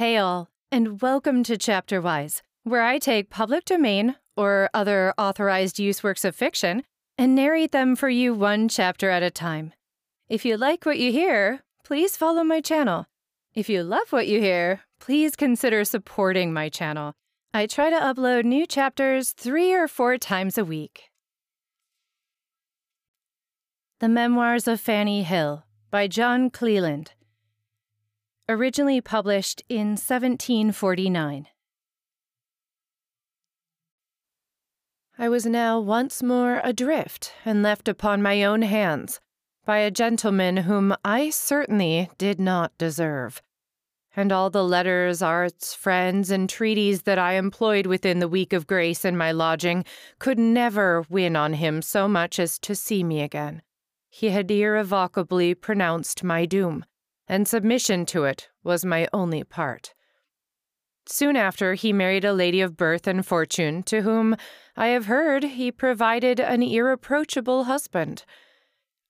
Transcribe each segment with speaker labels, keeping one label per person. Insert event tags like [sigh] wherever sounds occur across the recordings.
Speaker 1: Hey all, and welcome to Chapterwise, where I take public domain or other authorized use works of fiction and narrate them for you one chapter at a time. If you like what you hear, please follow my channel. If you love what you hear, please consider supporting my channel. I try to upload new chapters three or four times a week. The Memoirs of Fanny Hill by John Cleland originally published in 1749. I was now once more adrift and left upon my own hands by a gentleman whom I certainly did not deserve. And all the letters, arts, friends, and treaties that I employed within the week of grace in my lodging could never win on him so much as to see me again. He had irrevocably pronounced my doom, and submission to it was my only part. Soon after, he married a lady of birth and fortune, to whom, I have heard, he provided an irreproachable husband.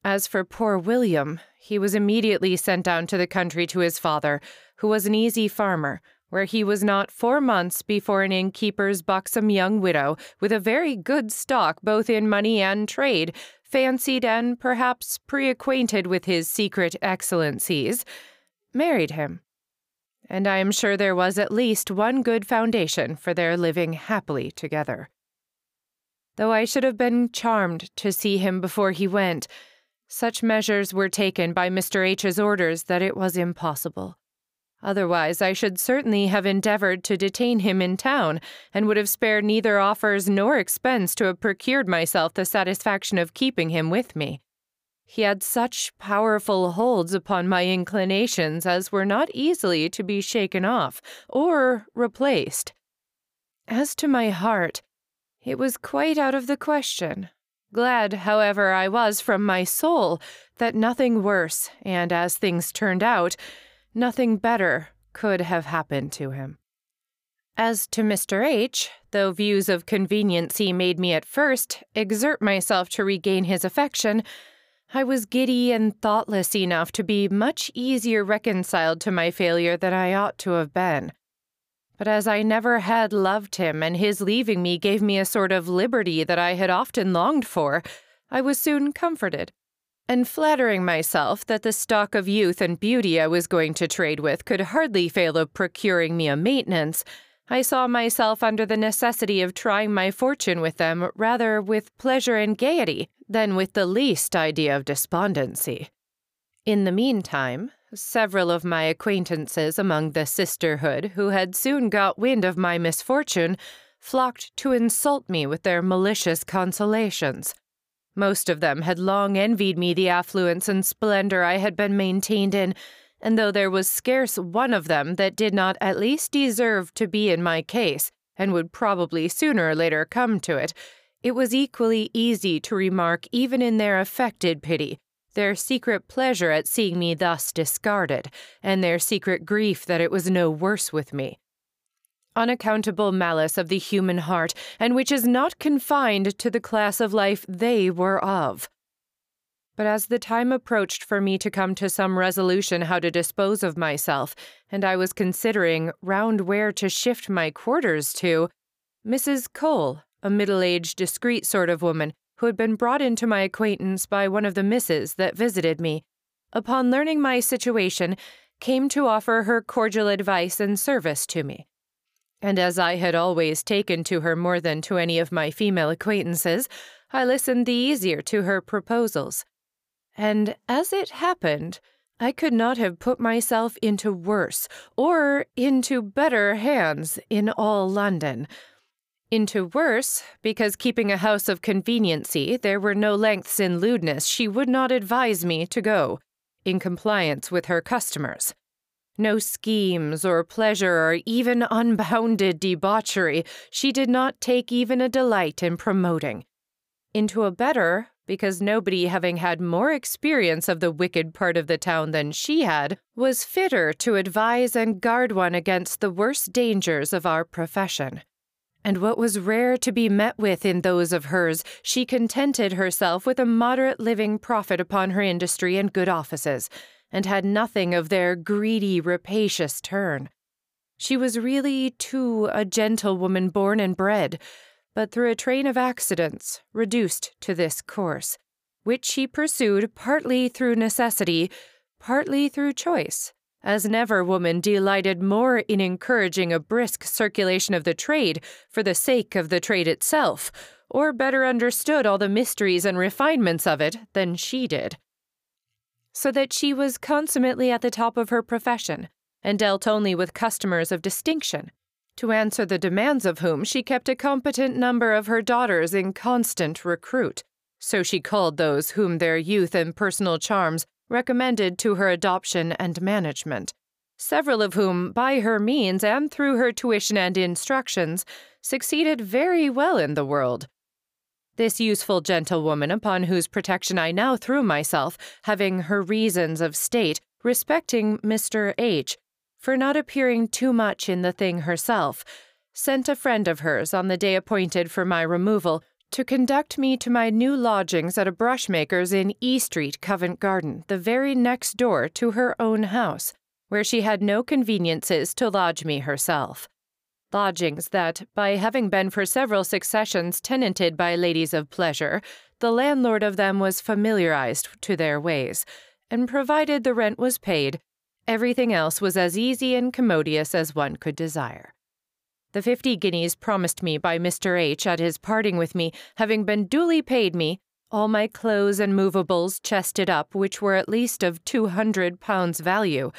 Speaker 1: As for poor William, he was immediately sent down to the country to his father, who was an easy farmer, where he was not four months before an innkeeper's buxom young widow, with a very good stock both in money and trade, fancied and perhaps pre-acquainted with his secret excellencies, married him. And I am sure there was at least one good foundation for their living happily together. Though I should have been charmed to see him before he went, such measures were taken by Mr. H's orders that it was impossible. Otherwise, I should certainly have endeavored to detain him in town, and would have spared neither offers nor expense to have procured myself the satisfaction of keeping him with me. He had such powerful holds upon my inclinations as were not easily to be shaken off or replaced. As to my heart, it was quite out of the question. Glad, however, I was from my soul that nothing worse, and as things turned out, Nothing better could have happened to him. As to Mr. H., though views of conveniency made me at first exert myself to regain his affection, I was giddy and thoughtless enough to be much easier reconciled to my failure than I ought to have been. But as I never had loved him, and his leaving me gave me a sort of liberty that I had often longed for, I was soon comforted and flattering myself that the stock of youth and beauty I was going to trade with could hardly fail of procuring me a maintenance, I saw myself under the necessity of trying my fortune with them rather with pleasure and gaiety than with the least idea of despondency. In the meantime, several of my acquaintances among the sisterhood, who had soon got wind of my misfortune, flocked to insult me with their malicious consolations. Most of them had long envied me the affluence and splendor I had been maintained in, and though there was scarce one of them that did not at least deserve to be in my case, and would probably sooner or later come to it, it was equally easy to remark even in their affected pity their secret pleasure at seeing me thus discarded, and their secret grief that it was no worse with me unaccountable malice of the human heart, and which is not confined to the class of life they were of. But as the time approached for me to come to some resolution how to dispose of myself, and I was considering round where to shift my quarters to, Mrs. Cole, a middle aged, discreet sort of woman, who had been brought into my acquaintance by one of the misses that visited me, upon learning my situation, came to offer her cordial advice and service to me and as I had always taken to her more than to any of my female acquaintances, I listened the easier to her proposals. And as it happened, I could not have put myself into worse or into better hands in all London. Into worse, because keeping a house of conveniency, there were no lengths in lewdness she would not advise me to go, in compliance with her customers. No schemes or pleasure or even [laughs] unbounded debauchery she did not take even a delight in promoting. Into a better, because nobody having had more experience of the wicked part of the town than she had, was fitter to advise and guard one against the worst dangers of our profession. And what was rare to be met with in those of hers, she contented herself with a moderate living profit upon her industry and good offices, and had nothing of their greedy, rapacious turn. She was really too a gentlewoman born and bred, but through a train of accidents reduced to this course, which she pursued partly through necessity, partly through choice, as never woman delighted more in encouraging a brisk circulation of the trade for the sake of the trade itself, or better understood all the mysteries and refinements of it than she did. So that she was consummately at the top of her profession, and dealt only with customers of distinction, to answer the demands of whom she kept a competent number of her daughters in constant recruit. So she called those whom their youth and personal charms recommended to her adoption and management, several of whom, by her means and through her tuition and instructions, succeeded very well in the world. This useful gentlewoman, upon whose protection I now threw myself, having her reasons of state respecting Mr. H. for not appearing too much in the thing herself, sent a friend of hers on the day appointed for my removal to conduct me to my new lodgings at a brushmaker's in E Street, Covent Garden, the very next door to her own house, where she had no conveniences to lodge me herself. Lodgings that, by having been for several successions tenanted by ladies of pleasure, the landlord of them was familiarized to their ways, and provided the rent was paid, everything else was as easy and commodious as one could desire. The fifty guineas promised me by Mr. H. at his parting with me having been duly paid me, all my clothes and movables chested up, which were at least of two hundred pounds value,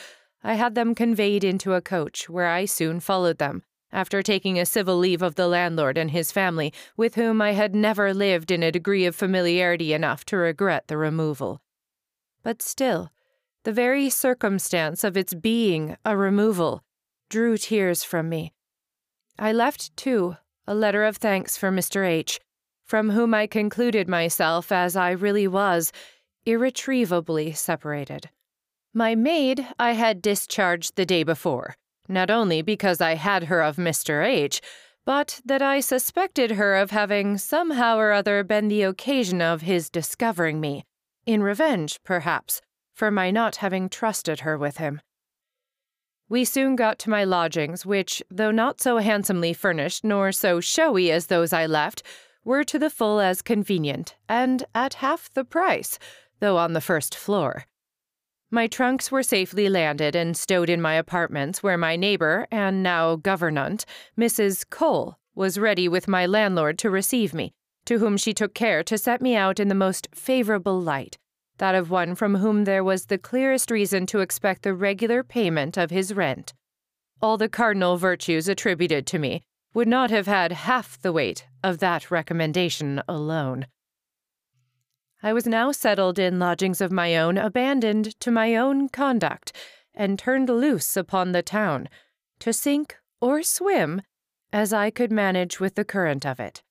Speaker 1: I had them conveyed into a coach, where I soon followed them, after taking a civil leave of the landlord and his family, with whom I had never lived in a degree of familiarity enough to regret the removal. But still, the very circumstance of its being a removal drew tears from me I left, too, a letter of thanks for Mr. H., from whom I concluded myself, as I really was, irretrievably separated. My maid I had discharged the day before, not only because I had her of Mr. H., but that I suspected her of having somehow or other been the occasion of his discovering me, in revenge, perhaps, for my not having trusted her with him. We soon got to my lodgings, which, though not so handsomely furnished nor so showy as those I left, were to the full as convenient, and at half the price, though on the first floor. My trunks were safely landed and stowed in my apartments, where my neighbor, and now governante, Mrs. Cole, was ready with my landlord to receive me, to whom she took care to set me out in the most favorable light, that of one from whom there was the clearest reason to expect the regular payment of his rent. All the cardinal virtues attributed to me would not have had half the weight of that recommendation alone. I was now settled in lodgings of my own, abandoned to my own conduct, and turned loose upon the town, to sink or swim as I could manage with the current of it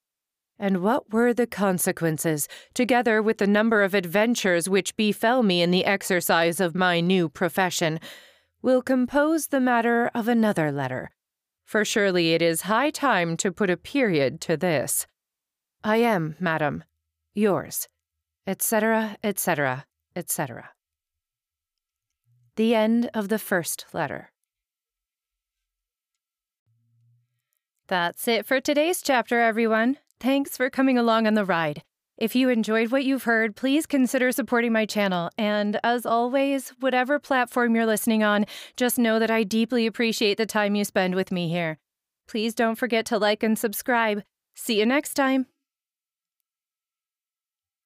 Speaker 1: and what were the consequences, together with the number of adventures which befell me in the exercise of my new profession, will compose the matter of another letter. For surely it is high time to put a period to this. I am, madam, yours, etc., etc., etc. The end of the first letter. That's it for today's chapter, everyone. Thanks for coming along on the ride. If you enjoyed what you've heard, please consider supporting my channel. And as always, whatever platform you're listening on, just know that I deeply appreciate the time you spend with me here. Please don't forget to like and subscribe. See you next time.